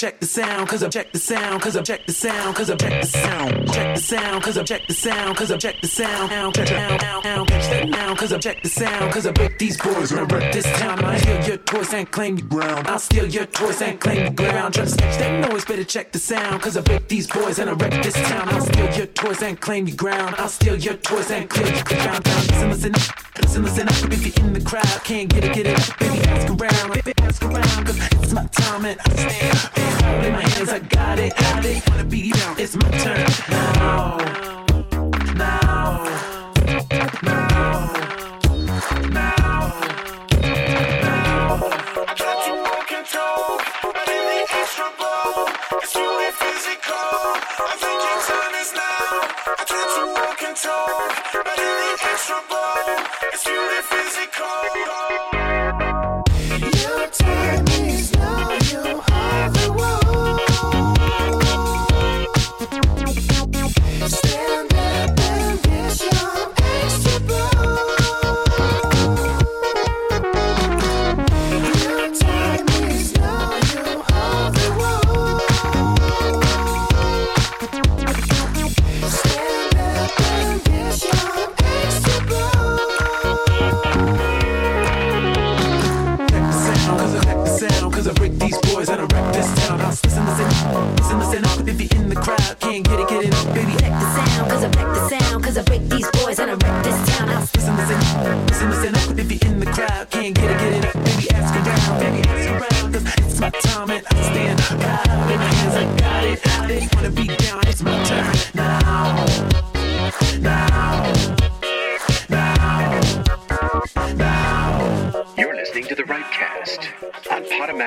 Check the sound, cause I check the sound, cause I check the sound, cause I check the sound. Check the sound, cause I check the sound, cause I check the sound. Now, check out, out, out, catch that now, cause I check the sound, cause I break these boys wreck this town. I steal your toys and claim your ground. I'll steal your toys and claim your ground. Try to sketch that noise, better check the sound, cause I break these boys and I wreck this town. I'll steal your toys and claim your ground. I'll steal your toys and clear your ground. Listen, listen up, listen, listen up. If you're in the crowd, can't get it, get it. Baby, ask around, ask around, cause it's my time and I stand. In my hands, I got it, got it. Wanna be down, it's my turn now, now, now, now. I to walk and talk, but in the extra ball, it's really physical. I think your time is now. I to walk and talk, but in the extra ball, it's really physical.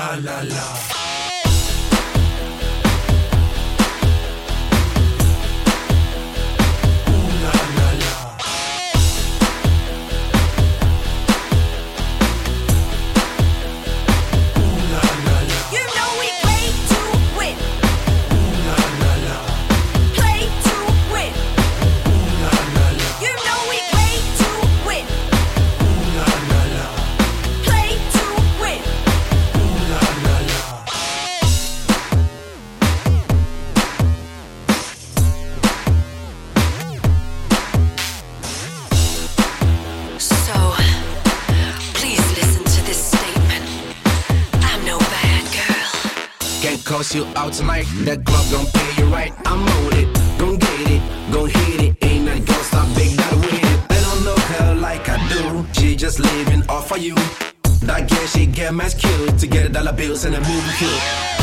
la la la. Dollar bills and a movie kill.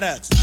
Narcotics.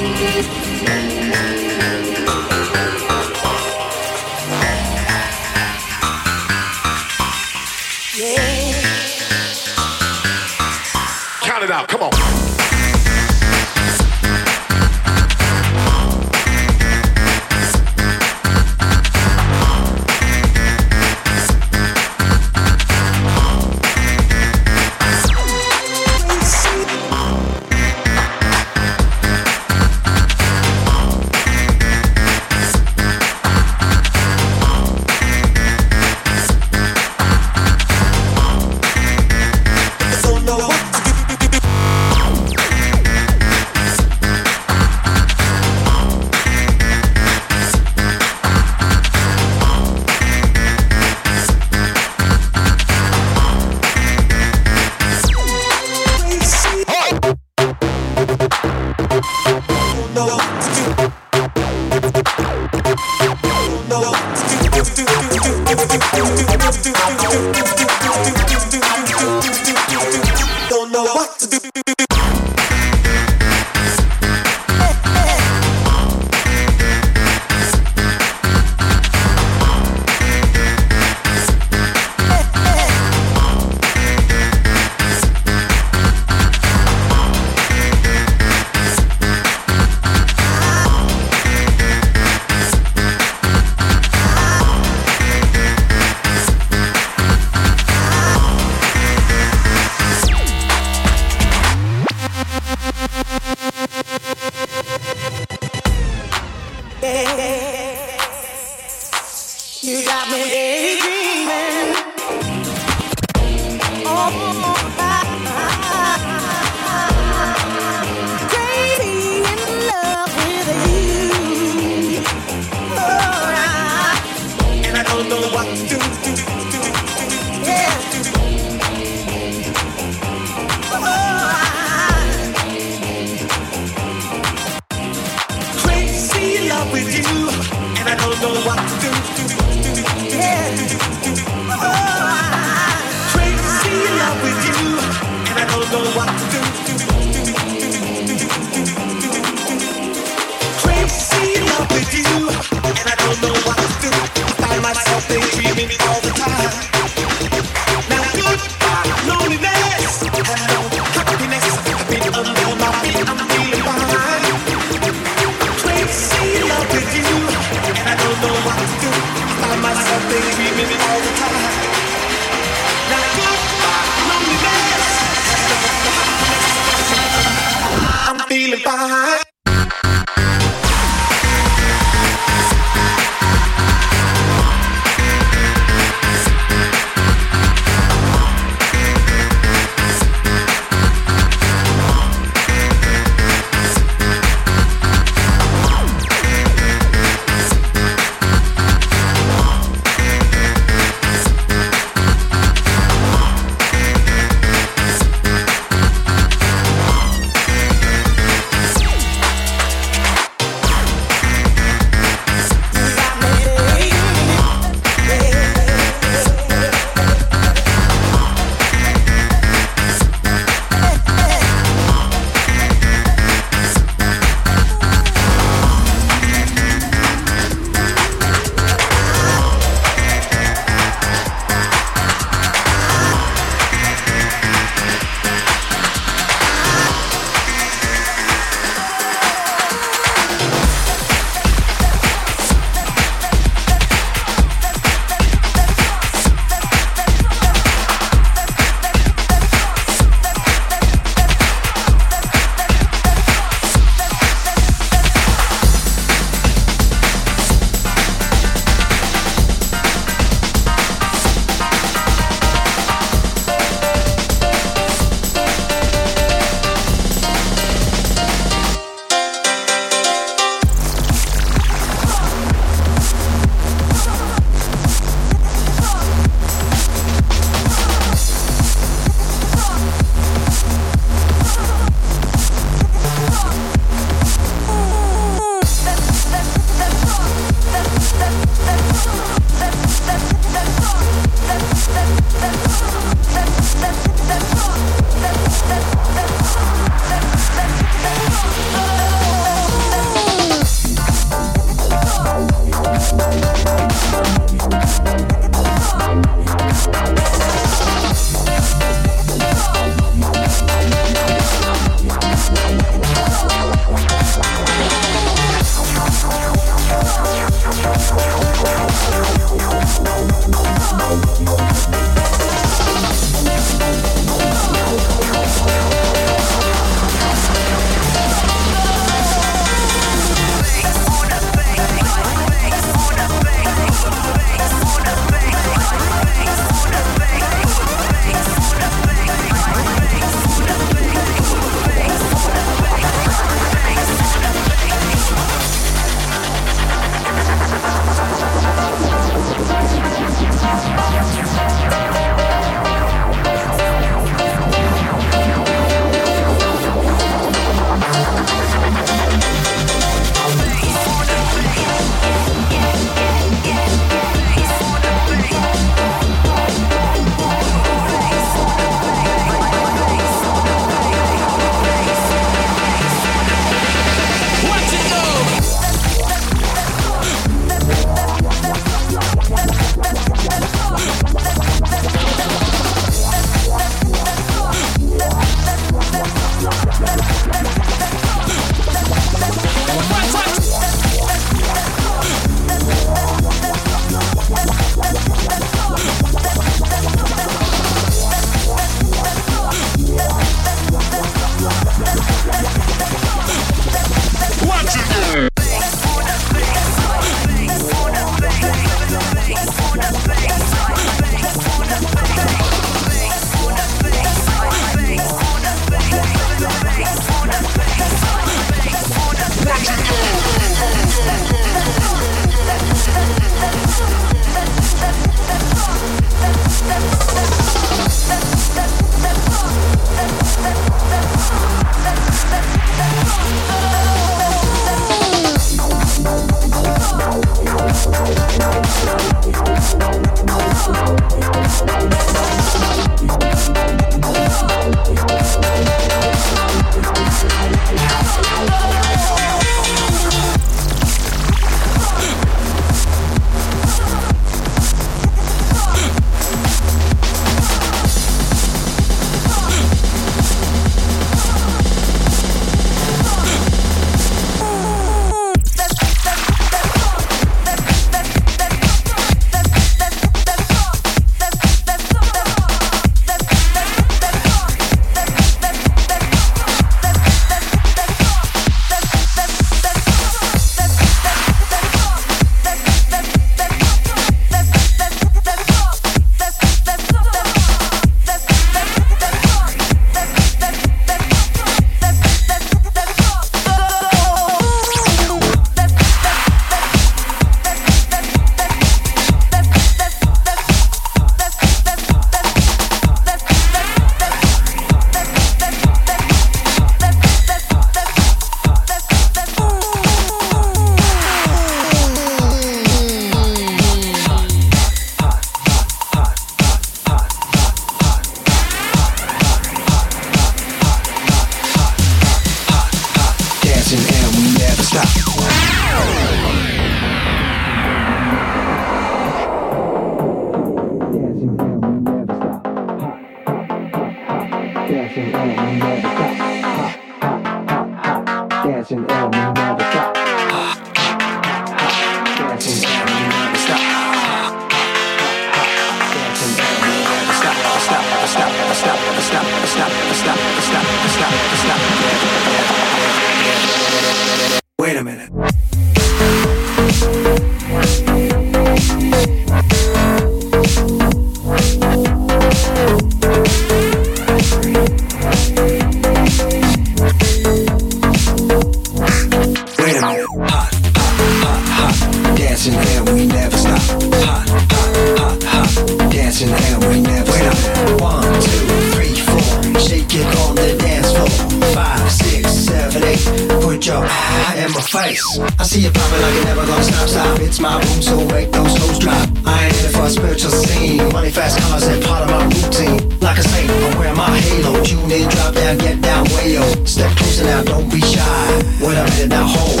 Face. I see you popping like you're never gonna stop, stop. It's my room, so make those hoes drop. I ain't in it for a spiritual scene. Money, fast cars, that part of my routine. Like I say, I'm wearing my halo. Tune in, drop down, get down, way yo. Step closer now, don't be shy. Wait a minute now, hold.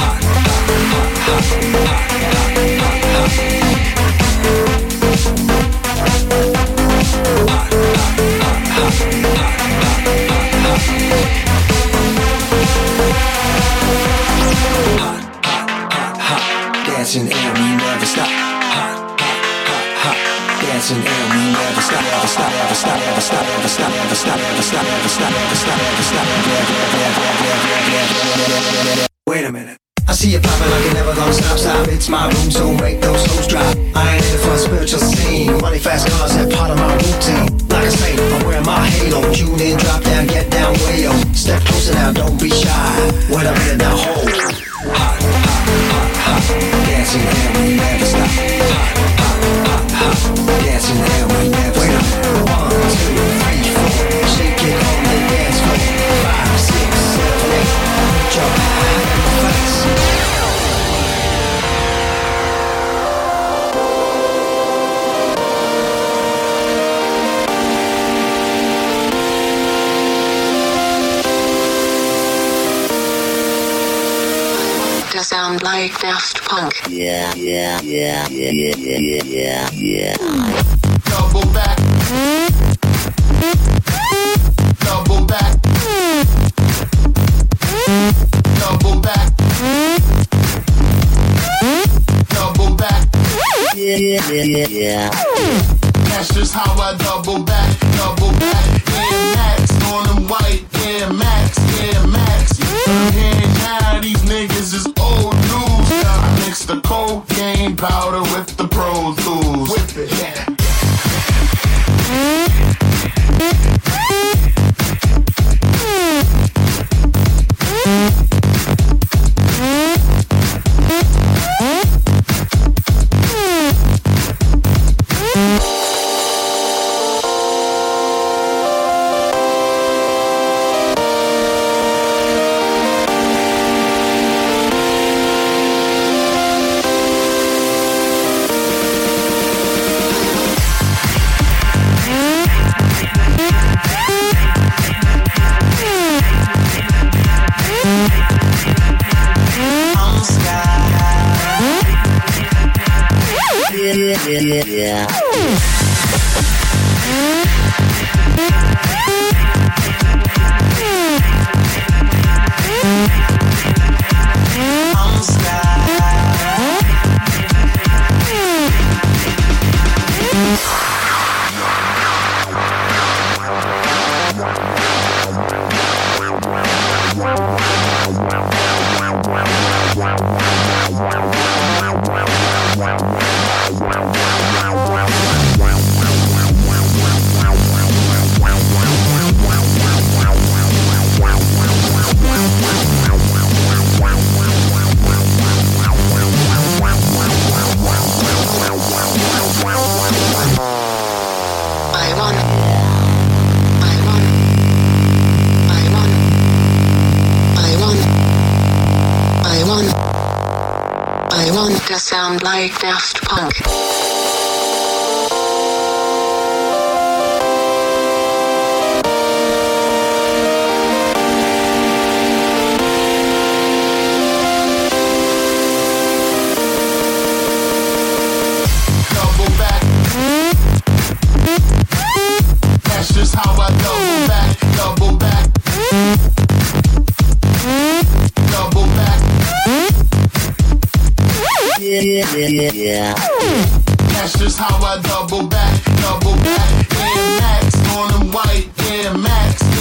Hot, hot, hot, hot, hot, hot, hot, hot. Dancing and we never stop. Wait a minute. I see you popping like you're never gonna stop, stop. It's my room, so make those hoes drop. I ain't in it for a spiritual scene. Money, fast cars, that part of my routine. Like I say, I'm wearing my halo. Tune in, drop down, get down, way yo. Step closer now, don't be shy. Wait a minute now, hold. Hot, hot, hot, hot. Dancing and we never stop. One, two, three, four. Shake it on the dance floor. by Daft Punk. Yeah, yeah, yeah, yeah, yeah, yeah, yeah, yeah. Double back. Double back. Double back. Double back. Yeah, yeah, yeah, yeah. That's just how I double back, double back. Yeah, max on them white, yeah, max, yeah, max. Yeah, now these niggas is the cocaine powder with the Pro Tools.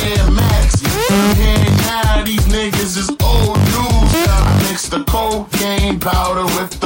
Air Max. Here now, these niggas is old news. I mix the cocaine powder with